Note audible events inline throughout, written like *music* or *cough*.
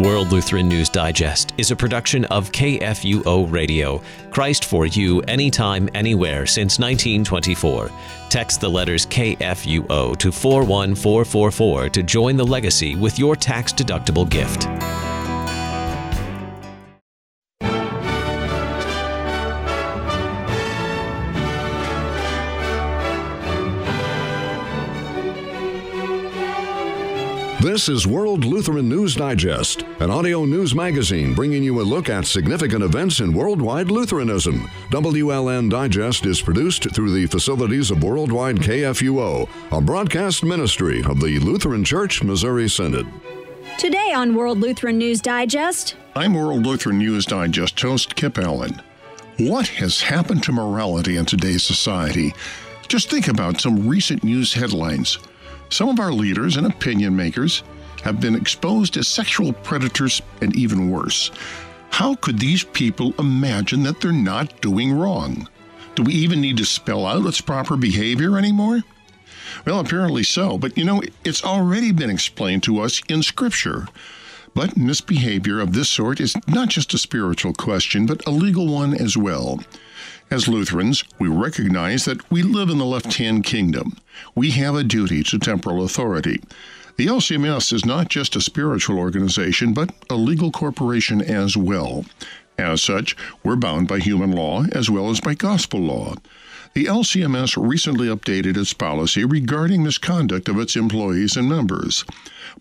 World Lutheran News Digest is a production of KFUO Radio, Christ for you anytime, anywhere since 1924. Text the letters KFUO to 41444 to join the legacy with your tax deductible gift. This is World Lutheran News Digest, an audio news magazine bringing you a look at significant events in worldwide Lutheranism. WLN Digest is produced through the facilities of Worldwide KFUO, a broadcast ministry of the Lutheran Church Missouri Synod. Today on World Lutheran News Digest, I'm World Lutheran News Digest host Kip Allen. What has happened to morality in today's society? Just think about some recent news headlines. Some of our leaders and opinion makers have been exposed as sexual predators and even worse. How could these people imagine that they're not doing wrong? Do we even need to spell out its proper behavior anymore? Well, apparently so, but you know, it's already been explained to us in Scripture. But misbehavior of this sort is not just a spiritual question, but a legal one as well. As Lutherans, we recognize that we live in the left hand kingdom. We have a duty to temporal authority. The LCMS is not just a spiritual organization, but a legal corporation as well. As such, we're bound by human law as well as by gospel law. The LCMS recently updated its policy regarding misconduct of its employees and members.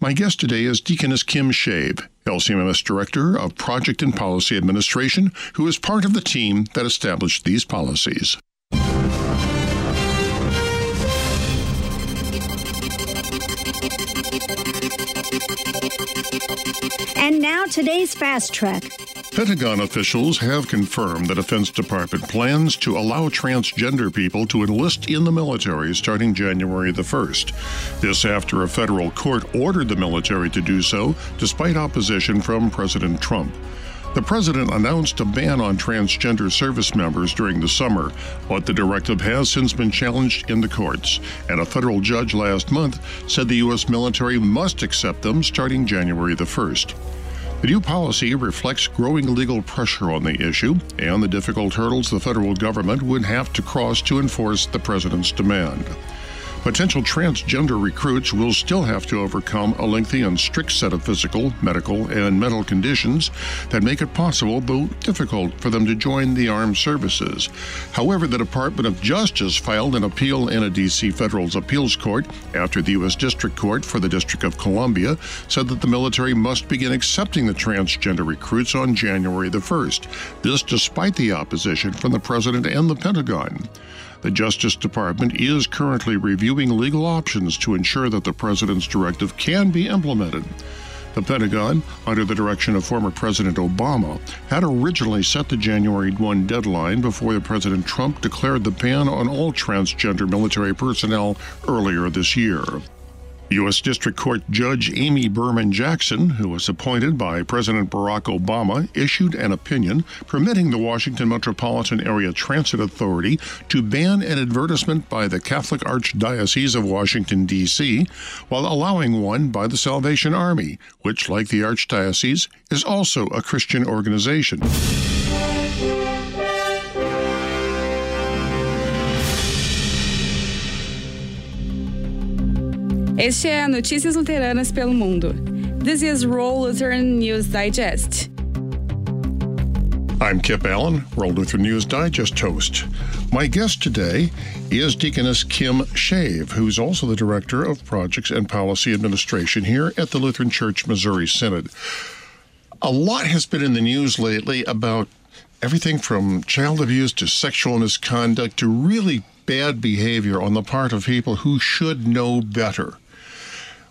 My guest today is Deaconess Kim Schave, LCMS Director of Project and Policy Administration, who is part of the team that established these policies. And now today's fast track. Pentagon officials have confirmed the Defense Department plans to allow transgender people to enlist in the military starting January the 1st. This after a federal court ordered the military to do so, despite opposition from President Trump. The president announced a ban on transgender service members during the summer, but the directive has since been challenged in the courts, and a federal judge last month said the U.S. military must accept them starting January the 1st. The new policy reflects growing legal pressure on the issue and the difficult hurdles the federal government would have to cross to enforce the president's demand. Potential transgender recruits will still have to overcome a lengthy and strict set of physical, medical, and mental conditions that make it possible but difficult for them to join the armed services. However, the Department of Justice filed an appeal in a D.C. federal appeals court after the U.S. District Court for the District of Columbia said that the military must begin accepting the transgender recruits on January the 1st. This despite the opposition from the President and the Pentagon. The Justice Department is currently reviewing legal options to ensure that the President's directive can be implemented. The Pentagon, under the direction of former President Obama, had originally set the January 1 deadline before the President Trump declared the ban on all transgender military personnel earlier this year. U.S. District Court Judge Amy Berman Jackson, who was appointed by President Barack Obama, issued an opinion permitting the Washington Metropolitan Area Transit Authority to ban an advertisement by the Catholic Archdiocese of Washington, D.C., while allowing one by the Salvation Army, which, like the Archdiocese, is also a Christian organization. Este é Notícias Luteranas pelo Mundo. This is World Lutheran News Digest. I'm Kip Allen, World Lutheran News Digest host. My guest today is Deaconess Kim Schave, who's also the Director of Projects and Policy Administration here at the Lutheran Church Missouri Synod. A lot has been in the news lately about everything from child abuse to sexual misconduct to really bad behavior on the part of people who should know better.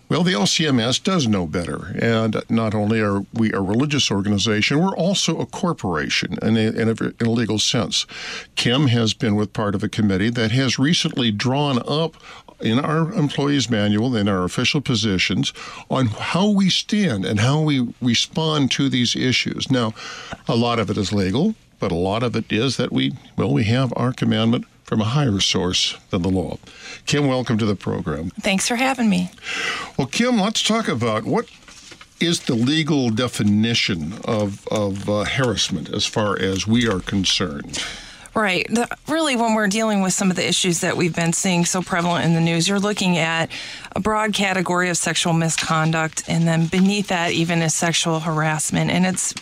Well, the LCMS does know better. And not only are we a religious organization, we're also a corporation in a, in a, in a legal sense. Kim has been with part of a committee that has recently drawn up in our employees manual in our official positions on how we stand and how we respond to these issues now a lot of it is legal but a lot of it is that we well we have our commandment from a higher source than the law. Kim, welcome to the program. Thanks for having me. Well, Kim, let's talk about what is the legal definition of, of uh, harassment as far as we are concerned? Right. The, really, when we're dealing with some of the issues that we've been seeing so prevalent in the news, you're looking at a broad category of sexual misconduct, and then beneath that, even is sexual harassment. And it's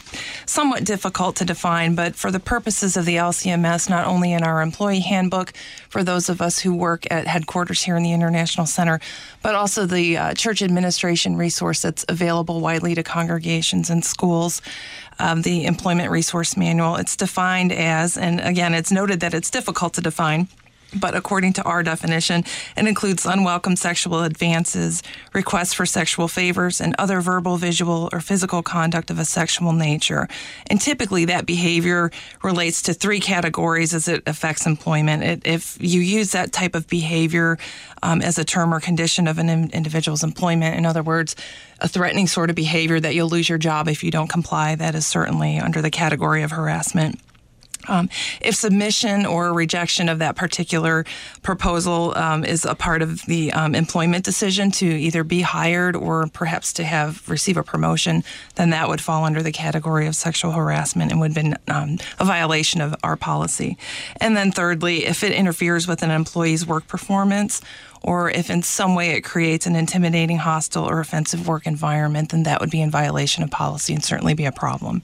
somewhat difficult to define, but for the purposes of the LCMS, not only in our employee handbook for those of us who work at headquarters here in the International Center, but also the uh, church administration resource that's available widely to congregations and schools um, the Employment Resource Manual. It's defined as, and again, it's noted that it's difficult to define. But according to our definition, it includes unwelcome sexual advances, requests for sexual favors, and other verbal, visual, or physical conduct of a sexual nature. And typically, that behavior relates to three categories as it affects employment. It, if you use that type of behavior um, as a term or condition of an individual's employment, in other words, a threatening sort of behavior that you'll lose your job if you don't comply, that is certainly under the category of harassment. Um, if submission or rejection of that particular proposal um, is a part of the um, employment decision to either be hired or perhaps to have receive a promotion, then that would fall under the category of sexual harassment and would have been um, a violation of our policy. And then thirdly, if it interferes with an employee's work performance or if in some way it creates an intimidating, hostile, or offensive work environment, then that would be in violation of policy and certainly be a problem.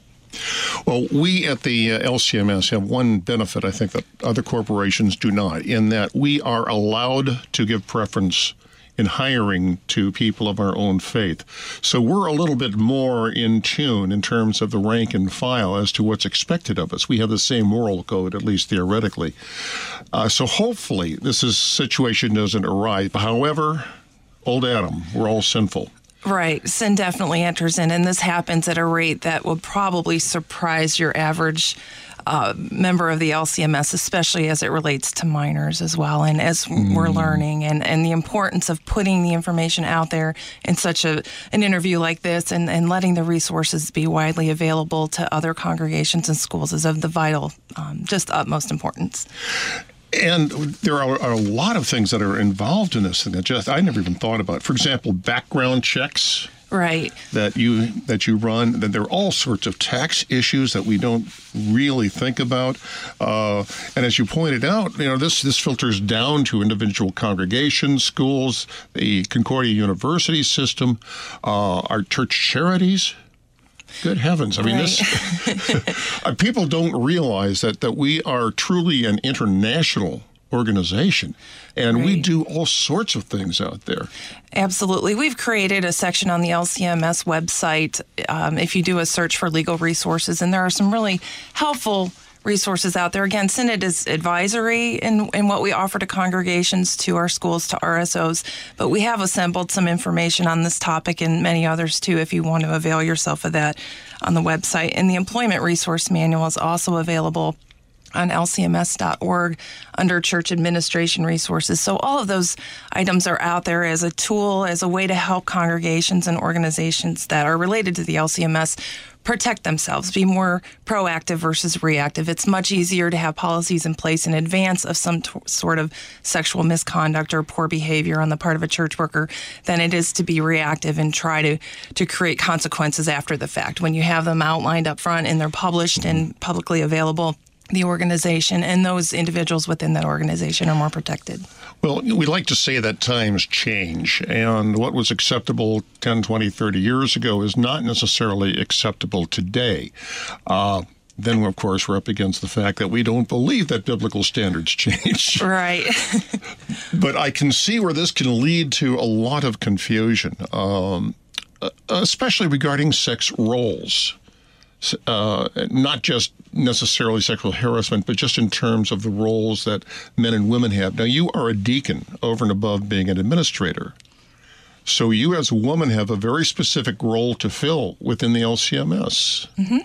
Well, we at the uh, LCMS have one benefit I think that other corporations do not, in that we are allowed to give preference in hiring to people of our own faith. So we're a little bit more in tune in terms of the rank and file as to what's expected of us. We have the same moral code, at least theoretically. Uh, so hopefully this is, situation doesn't arise. However, old Adam, we're all sinful. Right. Sin definitely enters in, and this happens at a rate that will probably surprise your average uh, member of the LCMS, especially as it relates to minors as well, and as mm. we're learning, and, and the importance of putting the information out there in such a an interview like this, and, and letting the resources be widely available to other congregations and schools is of the vital, um, just utmost importance. And there are, are, a lot of things that are involved in this thing that just I never even thought about. For example, background checks. Right. That you that you run that there are all sorts of tax issues that we don't really think about. Uh, and as you pointed out you know this this filters down to individual congregations schools the concordia university system uh, our church charities Good heavens! I mean, right. this *laughs* uh, people don't realize that that we are truly an international organization. And right. we do all sorts of things out there. Absolutely. We've created a section on the LCMS website um, if you do a search for legal resources, and there are some really helpful resources out there. Again, Synod is advisory in, in what we offer to congregations, to our schools, to RSOs, but we have assembled some information on this topic and many others too if you want to avail yourself of that on the website. And the Employment Resource Manual is also available on lcms.org under church administration resources. So all of those items are out there as a tool, as a way to help congregations and organizations that are related to the LCMS protect themselves, be more proactive versus reactive. It's much easier to have policies in place in advance of some t- sort of sexual misconduct or poor behavior on the part of a church worker than it is to be reactive and try to, to create consequences after the fact. When you have them outlined up front and they're published and publicly available, the organization and those individuals within that organization are more protected. Well, we like to say that times change, and what was acceptable 10, 20, 30 years ago is not necessarily acceptable today. Uh, then, of course, we're up against the fact that we don't believe that biblical standards *laughs* change. Right. *laughs* but I can see where this can lead to a lot of confusion, um, especially regarding sex roles uh, not just necessarily sexual harassment, but just in terms of the roles that men and women have. Now, you are a deacon over and above being an administrator. So you, as a woman, have a very specific role to fill within the LCMS. Mm-hmm.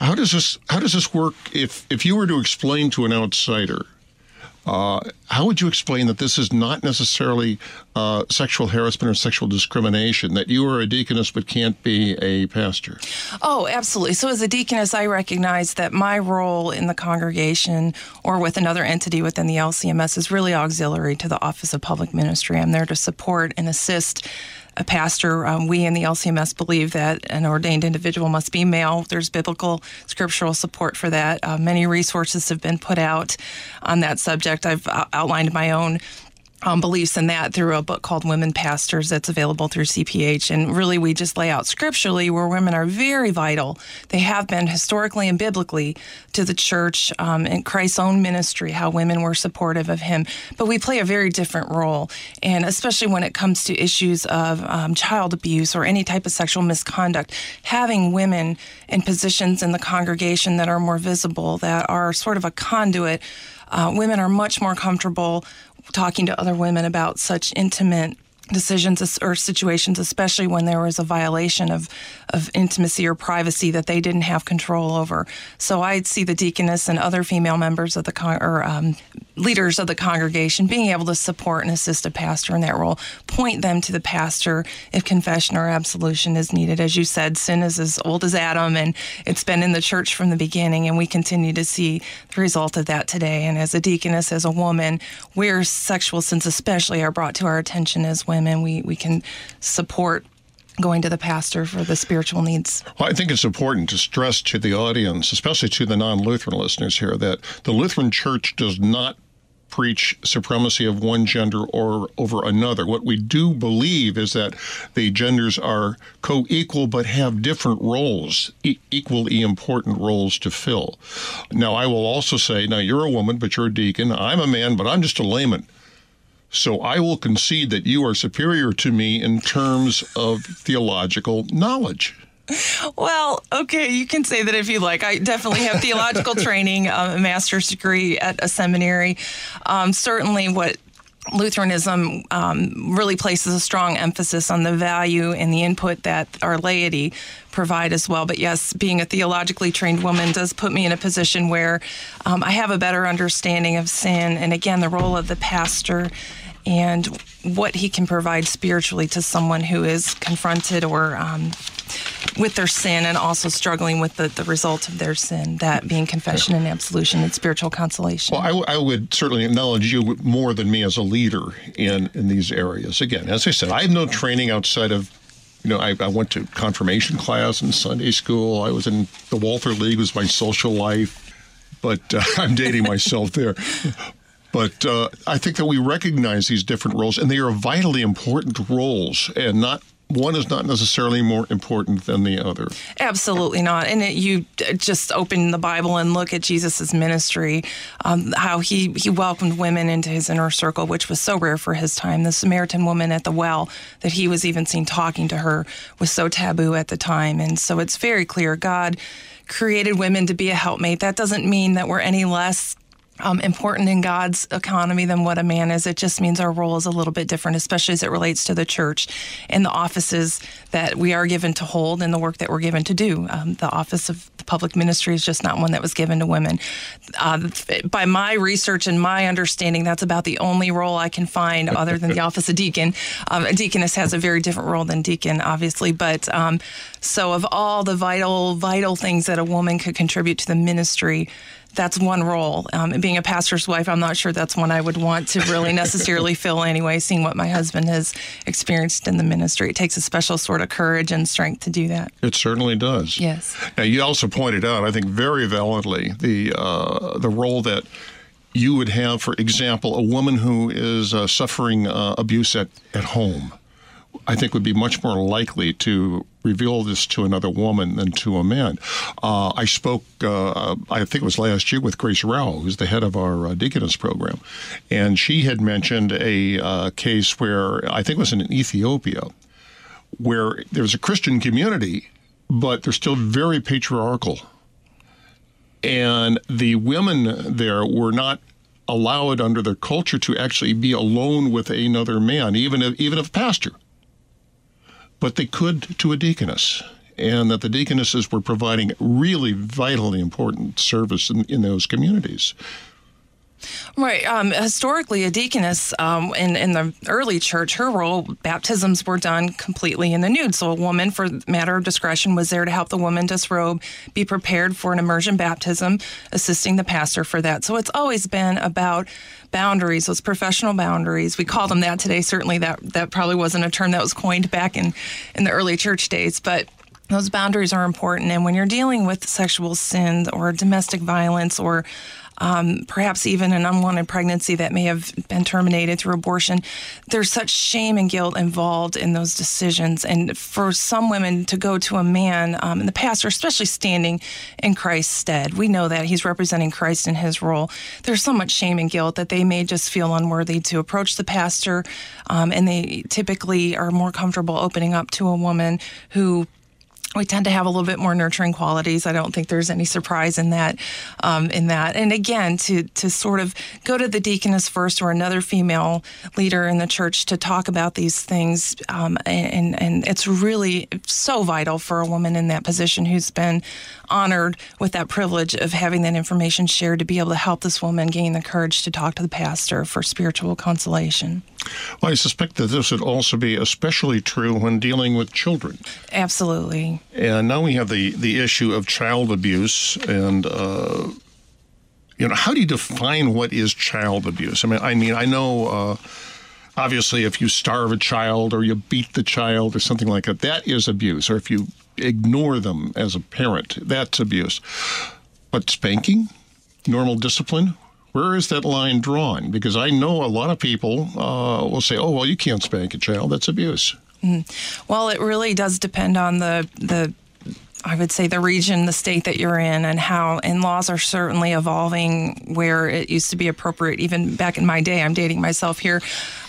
How does this How does this work? If if you were to explain to an outsider uh, how would you explain that this is not necessarily uh, sexual harassment or sexual discrimination, that you are a deaconess but can't be a pastor? Oh, absolutely. So, as a deaconess, I recognize that my role in the congregation or with another entity within the LCMS is really auxiliary to the Office of Public Ministry. I'm there to support and assist a pastor. Um, we in the LCMS believe that an ordained individual must be male. There's biblical scriptural support for that. Uh, many resources have been put out on that subject. I've uh, outlined my own um, beliefs in that through a book called Women Pastors that's available through CPH. And really, we just lay out scripturally where women are very vital. They have been historically and biblically to the church um, and Christ's own ministry, how women were supportive of him. But we play a very different role. And especially when it comes to issues of um, child abuse or any type of sexual misconduct, having women in positions in the congregation that are more visible, that are sort of a conduit. Uh, women are much more comfortable talking to other women about such intimate decisions or situations, especially when there was a violation of, of intimacy or privacy that they didn't have control over. So I'd see the deaconess and other female members of the con- or um, leaders of the congregation being able to support and assist a pastor in that role, point them to the pastor if confession or absolution is needed. As you said, sin is as old as Adam, and it's been in the church from the beginning, and we continue to see the result of that today. And as a deaconess, as a woman, where sexual sins especially are brought to our attention as women, we, we can support going to the pastor for the spiritual needs. Well, I think it's important to stress to the audience, especially to the non Lutheran listeners here, that the Lutheran Church does not preach supremacy of one gender or over another. What we do believe is that the genders are co equal but have different roles, e- equally important roles to fill. Now, I will also say, now you're a woman, but you're a deacon. I'm a man, but I'm just a layman. So I will concede that you are superior to me in terms of theological knowledge. Well, okay, you can say that if you like. I definitely have theological *laughs* training, um, a master's degree at a seminary. Um, certainly, what Lutheranism um, really places a strong emphasis on the value and the input that our laity provide as well. But yes, being a theologically trained woman does put me in a position where um, I have a better understanding of sin and, again, the role of the pastor and what he can provide spiritually to someone who is confronted or um, with their sin and also struggling with the, the result of their sin, that being confession and absolution and spiritual consolation. Well, I, w- I would certainly acknowledge you more than me as a leader in, in these areas. Again, as I said, I have no training outside of you know, I, I, went to confirmation class and Sunday school. I was in the Walther League was my social life, but uh, *laughs* I'm dating myself there. But uh, I think that we recognize these different roles, and they are vitally important roles, and not one is not necessarily more important than the other. Absolutely not. And it, you just open the Bible and look at Jesus' ministry, um, how he, he welcomed women into his inner circle, which was so rare for his time. The Samaritan woman at the well that he was even seen talking to her was so taboo at the time. And so it's very clear God created women to be a helpmate. That doesn't mean that we're any less um, important in God's economy than what a man is. It just means our role is a little bit different, especially as it relates to the church and the offices that we are given to hold and the work that we're given to do. Um, the office of the public ministry is just not one that was given to women. Uh, by my research and my understanding, that's about the only role I can find other than the *laughs* office of deacon. Um, a deaconess has a very different role than deacon, obviously, but um, so of all the vital, vital things that a woman could contribute to the ministry, that's one role. Um, being a pastor's wife, I'm not sure that's one I would want to really *laughs* necessarily fill anyway, seeing what my husband has experienced in the ministry. It takes a special sort of courage and strength to do that. It certainly does. Yes. Now, you also pointed out, I think very validly, the, uh, the role that you would have, for example, a woman who is uh, suffering uh, abuse at, at home. I think would be much more likely to reveal this to another woman than to a man. Uh, I spoke, uh, I think it was last year, with Grace Rao, who's the head of our uh, deaconess program, and she had mentioned a uh, case where I think it was in Ethiopia, where there's a Christian community, but they're still very patriarchal, and the women there were not allowed under their culture to actually be alone with another man, even if, even if a pastor but they could to a deaconess and that the deaconesses were providing really vitally important service in, in those communities. Right. Um, historically, a deaconess um, in, in the early church, her role, baptisms were done completely in the nude. So a woman, for matter of discretion, was there to help the woman disrobe, be prepared for an immersion baptism, assisting the pastor for that. So it's always been about boundaries, those professional boundaries. We call them that today. Certainly, that that probably wasn't a term that was coined back in in the early church days, but those boundaries are important. And when you're dealing with sexual sins or domestic violence or um, perhaps even an unwanted pregnancy that may have been terminated through abortion. There's such shame and guilt involved in those decisions. And for some women to go to a man, um, and the pastor, especially standing in Christ's stead, we know that he's representing Christ in his role. There's so much shame and guilt that they may just feel unworthy to approach the pastor. Um, and they typically are more comfortable opening up to a woman who we tend to have a little bit more nurturing qualities. I don't think there's any surprise in that. Um, in that, and again, to to sort of go to the deaconess first or another female leader in the church to talk about these things, um, and and it's really so vital for a woman in that position who's been honored with that privilege of having that information shared to be able to help this woman gain the courage to talk to the pastor for spiritual consolation. Well, I suspect that this would also be especially true when dealing with children. Absolutely. And now we have the, the issue of child abuse and. Uh, you know, how do you define what is child abuse? I mean, I mean, I know uh, obviously if you starve a child or you beat the child or something like that, that is abuse. Or if you ignore them as a parent, that's abuse. But spanking, normal discipline, where is that line drawn? Because I know a lot of people uh, will say, "Oh, well, you can't spank a child; that's abuse." Mm. Well, it really does depend on the the I would say the region, the state that you're in, and how and laws are certainly evolving where it used to be appropriate. Even back in my day, I'm dating myself here.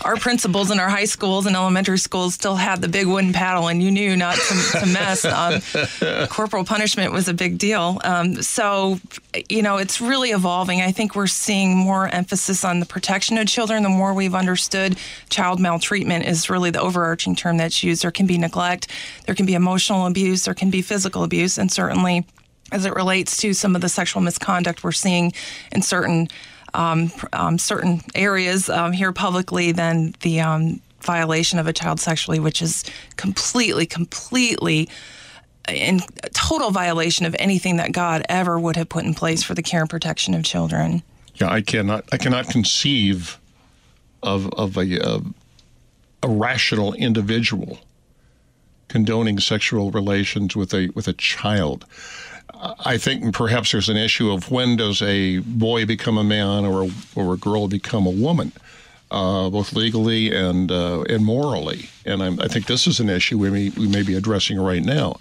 Our principals in our high schools and elementary schools still had the big wooden paddle, and you knew not to, to mess. Um, corporal punishment was a big deal. Um, so, you know, it's really evolving. I think we're seeing more emphasis on the protection of children. The more we've understood child maltreatment is really the overarching term that's used. There can be neglect, there can be emotional abuse, there can be physical abuse, and certainly as it relates to some of the sexual misconduct we're seeing in certain um, um, certain areas um, here publicly, then the um, violation of a child sexually, which is completely, completely in total violation of anything that God ever would have put in place for the care and protection of children. Yeah, I cannot. I cannot conceive of of a a, a rational individual condoning sexual relations with a with a child. I think perhaps there's an issue of when does a boy become a man or a, or a girl become a woman, uh, both legally and uh, and morally. And I'm, i think this is an issue we may we may be addressing right now.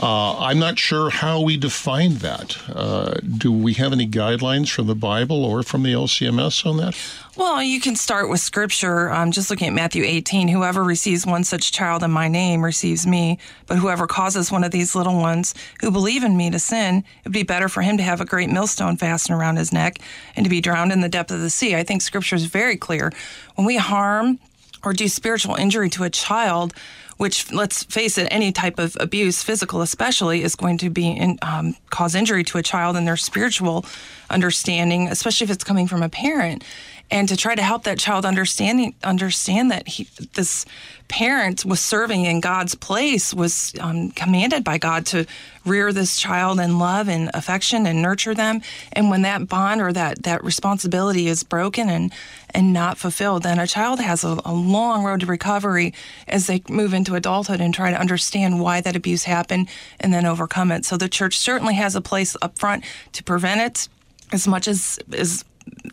Uh, I'm not sure how we define that. Uh, do we have any guidelines from the Bible or from the LCMS on that? Well, you can start with scripture. Um, just looking at Matthew 18, whoever receives one such child in my name receives me, but whoever causes one of these little ones who believe in me to sin, it would be better for him to have a great millstone fastened around his neck and to be drowned in the depth of the sea. I think scripture is very clear. When we harm or do spiritual injury to a child, which let's face it, any type of abuse, physical especially, is going to be in, um, cause injury to a child and their spiritual understanding, especially if it's coming from a parent and to try to help that child understanding understand that he, this parent was serving in God's place was um, commanded by God to rear this child in love and affection and nurture them. And when that bond or that that responsibility is broken and and not fulfilled then a child has a, a long road to recovery as they move into adulthood and try to understand why that abuse happened and then overcome it. So the church certainly has a place up front to prevent it as much as is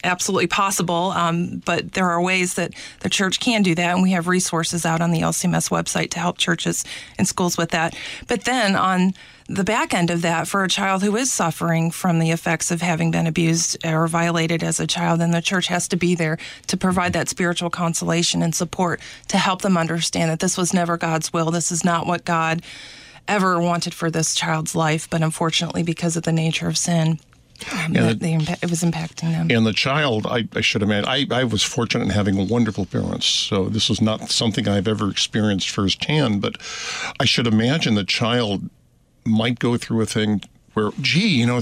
absolutely possible, um, but there are ways that the church can do that, and we have resources out on the LCMS website to help churches and schools with that. But then on the back end of that, for a child who is suffering from the effects of having been abused or violated as a child, then the church has to be there to provide that spiritual consolation and support to help them understand that this was never God's will. This is not what God ever wanted for this child's life, but unfortunately, because of the nature of sin, um, that the, it was impacting them. And the child, I, I should imagine, I, I was fortunate in having wonderful parents. So this is not something I've ever experienced firsthand, but I should imagine the child might go through a thing where, gee, you know,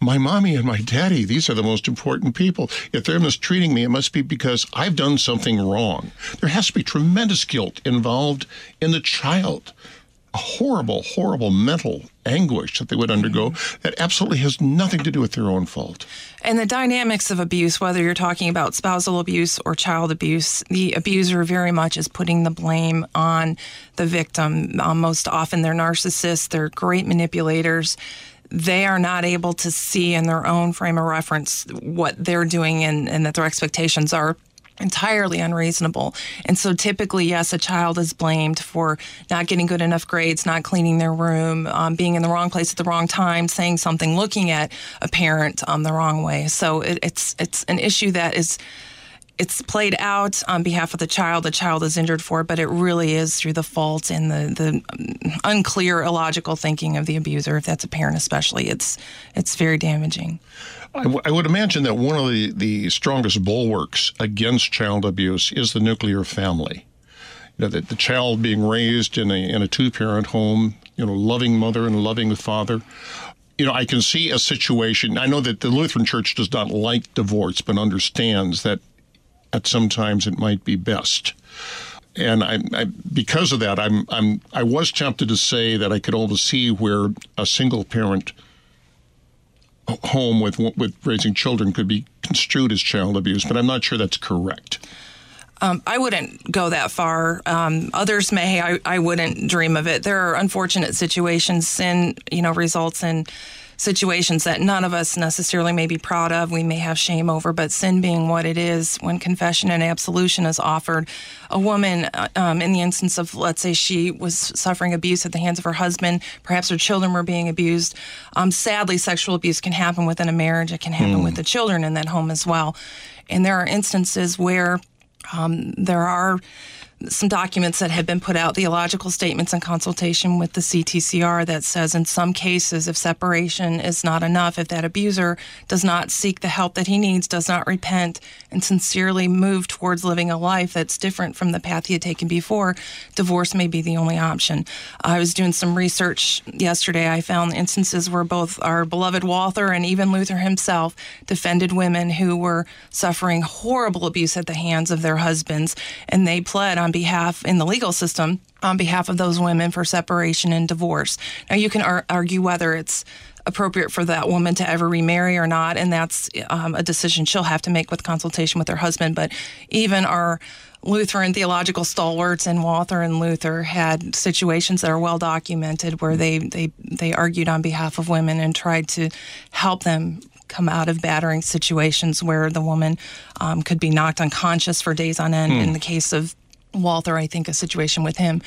my mommy and my daddy, these are the most important people. If they're mistreating me, it must be because I've done something wrong. There has to be tremendous guilt involved in the child. A horrible, horrible mental anguish that they would undergo that absolutely has nothing to do with their own fault. And the dynamics of abuse, whether you're talking about spousal abuse or child abuse, the abuser very much is putting the blame on the victim. Um, most often, they're narcissists, they're great manipulators they are not able to see in their own frame of reference what they're doing and, and that their expectations are entirely unreasonable. And so typically, yes, a child is blamed for not getting good enough grades, not cleaning their room, um, being in the wrong place at the wrong time, saying something, looking at a parent um, the wrong way. So it, it's it's an issue that is it's played out on behalf of the child. The child is injured for but it really is through the fault and the the unclear, illogical thinking of the abuser. If that's a parent, especially, it's it's very damaging. I, w- I would imagine that one of the, the strongest bulwarks against child abuse is the nuclear family. You know, that the child being raised in a in a two parent home, you know, loving mother and loving father you know, I can see a situation. I know that the Lutheran Church does not like divorce, but understands that at sometimes it might be best. And I, I, because of that, I'm, I'm, I was tempted to say that I could almost see where a single parent home with with raising children could be construed as child abuse, but I'm not sure that's correct. Um, I wouldn't go that far. Um, others may. I, I wouldn't dream of it. There are unfortunate situations. Sin, you know, results in situations that none of us necessarily may be proud of, we may have shame over, but sin being what it is, when confession and absolution is offered, a woman, uh, um, in the instance of, let's say, she was suffering abuse at the hands of her husband, perhaps her children were being abused. Um, sadly, sexual abuse can happen within a marriage, it can happen mm. with the children in that home as well. And there are instances where um, there are some documents that have been put out, theological statements in consultation with the CTCR that says in some cases, if separation is not enough, if that abuser does not seek the help that he needs, does not repent, and sincerely move towards living a life that's different from the path he had taken before, divorce may be the only option. I was doing some research yesterday. I found instances where both our beloved Walther and even Luther himself defended women who were suffering horrible abuse at the hands of their husbands, and they pled on behalf in the legal system on behalf of those women for separation and divorce. Now, you can ar- argue whether it's appropriate for that woman to ever remarry or not, and that's um, a decision she'll have to make with consultation with her husband. But even our Lutheran theological stalwarts and Walther and Luther had situations that are well documented where they, they, they argued on behalf of women and tried to help them come out of battering situations where the woman um, could be knocked unconscious for days on end. Hmm. In the case of Walther, I think, a situation with him.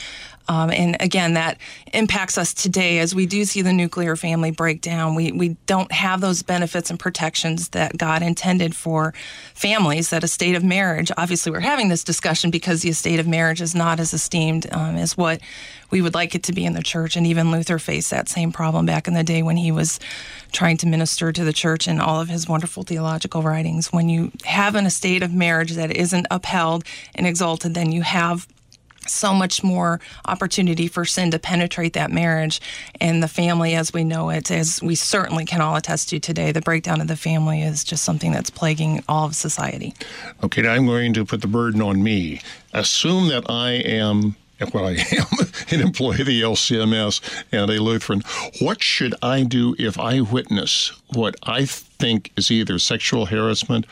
Um, and again, that impacts us today as we do see the nuclear family break down. We, we don't have those benefits and protections that God intended for families, that a state of marriage. Obviously, we're having this discussion because the estate of marriage is not as esteemed um, as what we would like it to be in the church. And even Luther faced that same problem back in the day when he was trying to minister to the church in all of his wonderful theological writings. When you have an estate of marriage that isn't upheld and exalted, then you have so much more opportunity for sin to penetrate that marriage and the family as we know it, as we certainly can all attest to today. The breakdown of the family is just something that's plaguing all of society. Okay, now I'm going to put the burden on me. Assume that I am well, I am *laughs* an employee of the LCMS and a Lutheran. What should I do if I witness what I think is either sexual harassment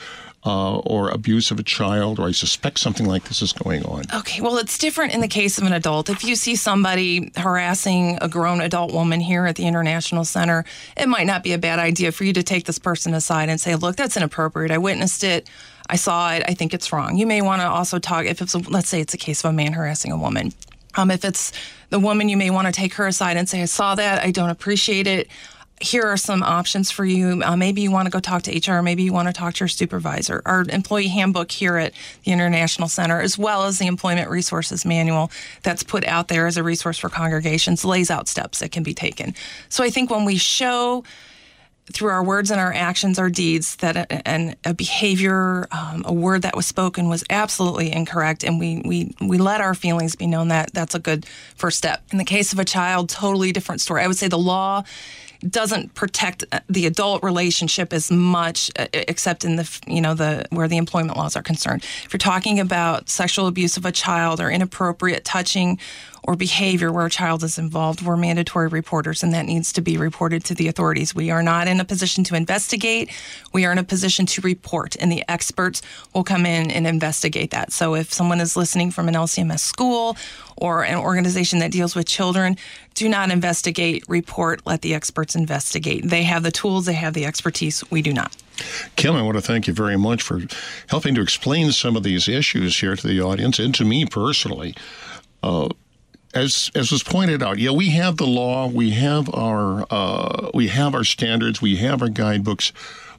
uh, or abuse of a child, or I suspect something like this is going on. Okay, well, it's different in the case of an adult. If you see somebody harassing a grown adult woman here at the International Center, it might not be a bad idea for you to take this person aside and say, look, that's inappropriate. I witnessed it. I saw it. I think it's wrong. You may want to also talk, if it's, a, let's say it's a case of a man harassing a woman. Um, if it's the woman, you may want to take her aside and say, I saw that. I don't appreciate it here are some options for you. Uh, maybe you want to go talk to HR. Maybe you want to talk to your supervisor. Our employee handbook here at the International Center, as well as the Employment Resources Manual that's put out there as a resource for congregations, lays out steps that can be taken. So I think when we show through our words and our actions, our deeds, that a, and a behavior, um, a word that was spoken was absolutely incorrect, and we we we let our feelings be known. That that's a good first step. In the case of a child, totally different story. I would say the law doesn't protect uh, the adult relationship as much, uh, except in the you know the where the employment laws are concerned. If you're talking about sexual abuse of a child or inappropriate touching or behavior where a child is involved, we're mandatory reporters, and that needs to be reported to the authorities. We are not in a position to investigate. We are in a position to report, and the experts will come in and investigate that. So if someone is listening from an LCMS school or an organization that deals with children, do not investigate, report, let the experts investigate. They have the tools, they have the expertise. We do not. Kim, I want to thank you very much for helping to explain some of these issues here to the audience and to me personally. Uh, as as was pointed out, yeah, we have the law, we have our uh, we have our standards, we have our guidebooks,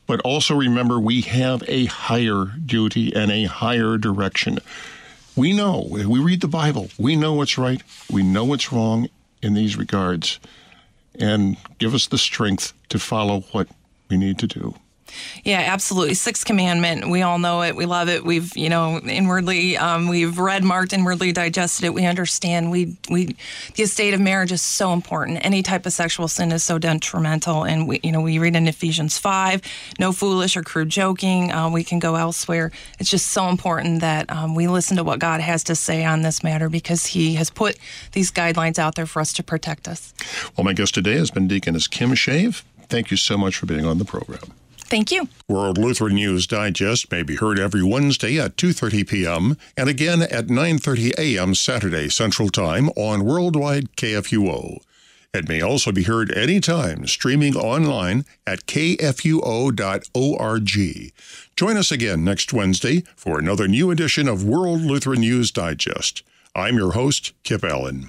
but also remember we have a higher duty and a higher direction. We know we read the Bible, we know what's right, we know what's wrong in these regards, and give us the strength to follow what we need to do. Yeah, absolutely. Sixth commandment. We all know it. We love it. We've, you know, inwardly, um, we've read, marked, inwardly digested it. We understand. We, we, the estate of marriage is so important. Any type of sexual sin is so detrimental. And we, you know, we read in Ephesians five, no foolish or crude joking. Uh, we can go elsewhere. It's just so important that um, we listen to what God has to say on this matter because He has put these guidelines out there for us to protect us. Well, my guest today has been Deaconess Kim Schave. Thank you so much for being on the program. Thank you. World Lutheran News Digest may be heard every Wednesday at 2:30 p.m. and again at 9:30 a.m. Saturday Central Time on Worldwide KFUO. It may also be heard anytime streaming online at kfuo.org. Join us again next Wednesday for another new edition of World Lutheran News Digest. I'm your host, Kip Allen.